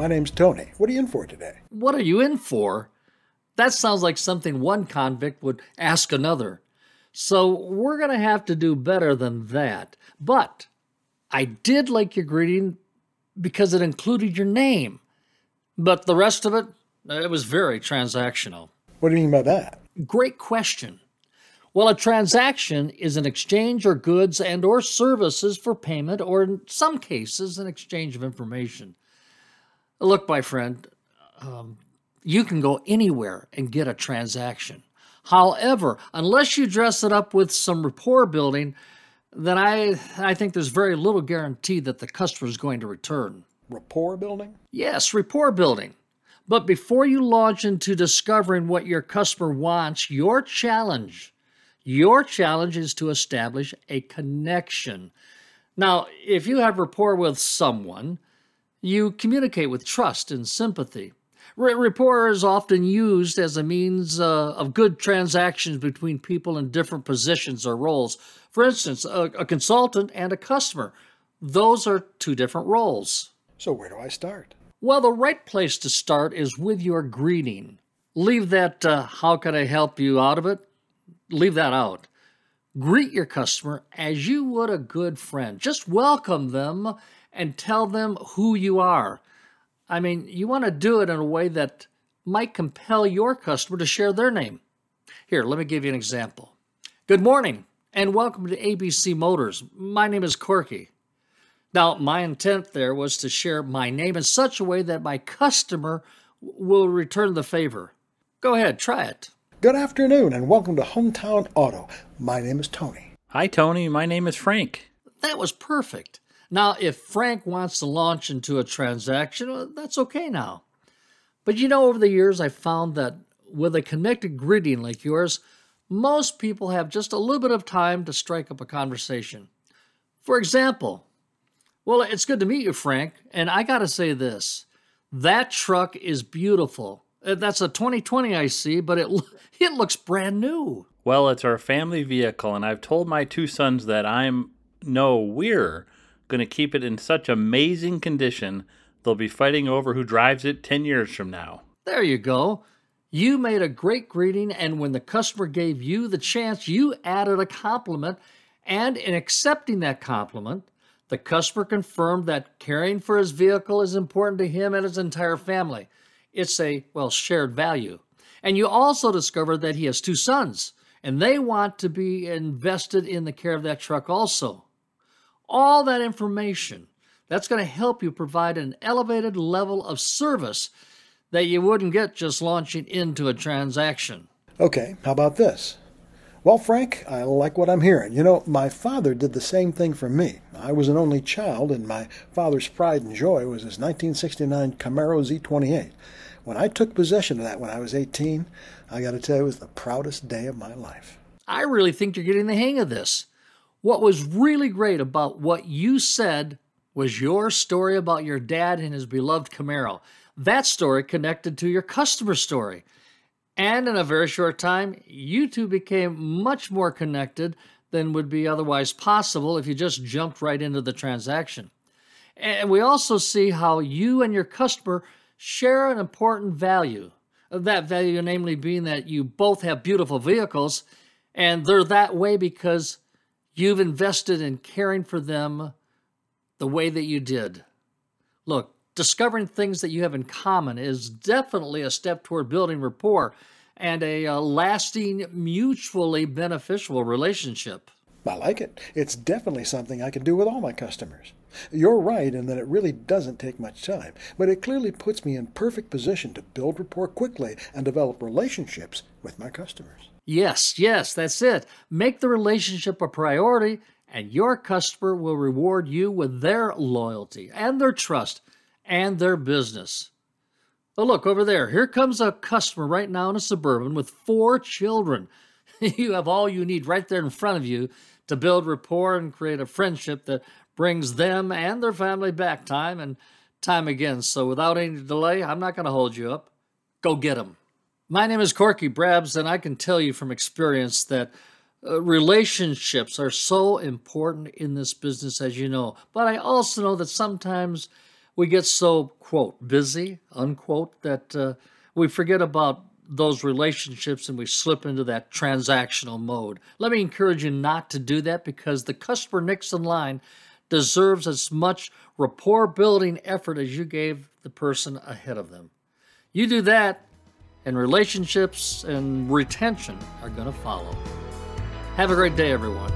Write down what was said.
My name's Tony. What are you in for today? What are you in for? That sounds like something one convict would ask another. So we're going to have to do better than that. But I did like your greeting because it included your name. But the rest of it, uh, it was very transactional. What do you mean by that? Great question. Well, a transaction is an exchange of goods and or services for payment or in some cases an exchange of information. Look, my friend, um, you can go anywhere and get a transaction. However, unless you dress it up with some rapport building, then I, I think there's very little guarantee that the customer is going to return. Rapport building? Yes, rapport building. But before you launch into discovering what your customer wants, your challenge your challenge is to establish a connection. Now, if you have rapport with someone, you communicate with trust and sympathy. rapport is often used as a means uh, of good transactions between people in different positions or roles. For instance, a, a consultant and a customer. Those are two different roles. So, where do I start? Well, the right place to start is with your greeting. Leave that, uh, how can I help you out of it? leave that out. Greet your customer as you would a good friend. Just welcome them and tell them who you are. I mean, you want to do it in a way that might compel your customer to share their name. Here, let me give you an example. Good morning and welcome to ABC Motors. My name is Corky. Now, my intent there was to share my name in such a way that my customer will return the favor. Go ahead, try it. Good afternoon and welcome to Hometown Auto. My name is Tony. Hi, Tony. My name is Frank. That was perfect. Now, if Frank wants to launch into a transaction, well, that's okay now. But you know, over the years, I found that with a connected greeting like yours, most people have just a little bit of time to strike up a conversation. For example, well, it's good to meet you, Frank, and I got to say this that truck is beautiful. Uh, that's a 2020 I see, but it it looks brand new. Well, it's our family vehicle, and I've told my two sons that I'm no, we're going to keep it in such amazing condition they'll be fighting over who drives it 10 years from now. There you go. You made a great greeting, and when the customer gave you the chance, you added a compliment. And in accepting that compliment, the customer confirmed that caring for his vehicle is important to him and his entire family. It's a, well, shared value. And you also discover that he has two sons, and they want to be invested in the care of that truck also. All that information, that's going to help you provide an elevated level of service that you wouldn't get just launching into a transaction. Okay, how about this? Well, Frank, I like what I'm hearing. You know, my father did the same thing for me. I was an only child, and my father's pride and joy was his 1969 Camaro Z28. When I took possession of that when I was 18, I got to tell you, it was the proudest day of my life. I really think you're getting the hang of this. What was really great about what you said was your story about your dad and his beloved Camaro. That story connected to your customer story. And in a very short time, you two became much more connected than would be otherwise possible if you just jumped right into the transaction. And we also see how you and your customer share an important value. That value, namely, being that you both have beautiful vehicles, and they're that way because you've invested in caring for them the way that you did. Look, discovering things that you have in common is definitely a step toward building rapport and a, uh, lasting, mutually beneficial relationship. I like it. It's definitely something I can do with all my customers. You're right in that it really doesn't take much time, but it clearly puts me in perfect position to build rapport quickly and develop relationships with my customers. Yes, yes, that's it. Make the relationship a priority, and your customer will reward you with their loyalty and their trust and their business. Oh, look over there. Here comes a customer right now in a suburban with four children. you have all you need right there in front of you to build rapport and create a friendship that brings them and their family back time and time again. So without any delay, I'm not going to hold you up. Go get them. My name is Corky Brabbs, and I can tell you from experience that uh, relationships are so important in this business, as you know. But I also know that sometimes we get so, quote, busy, unquote, that uh, we forget about those relationships and we slip into that transactional mode. Let me encourage you not to do that because the customer next in line deserves as much rapport building effort as you gave the person ahead of them. You do that, and relationships and retention are going to follow. Have a great day, everyone.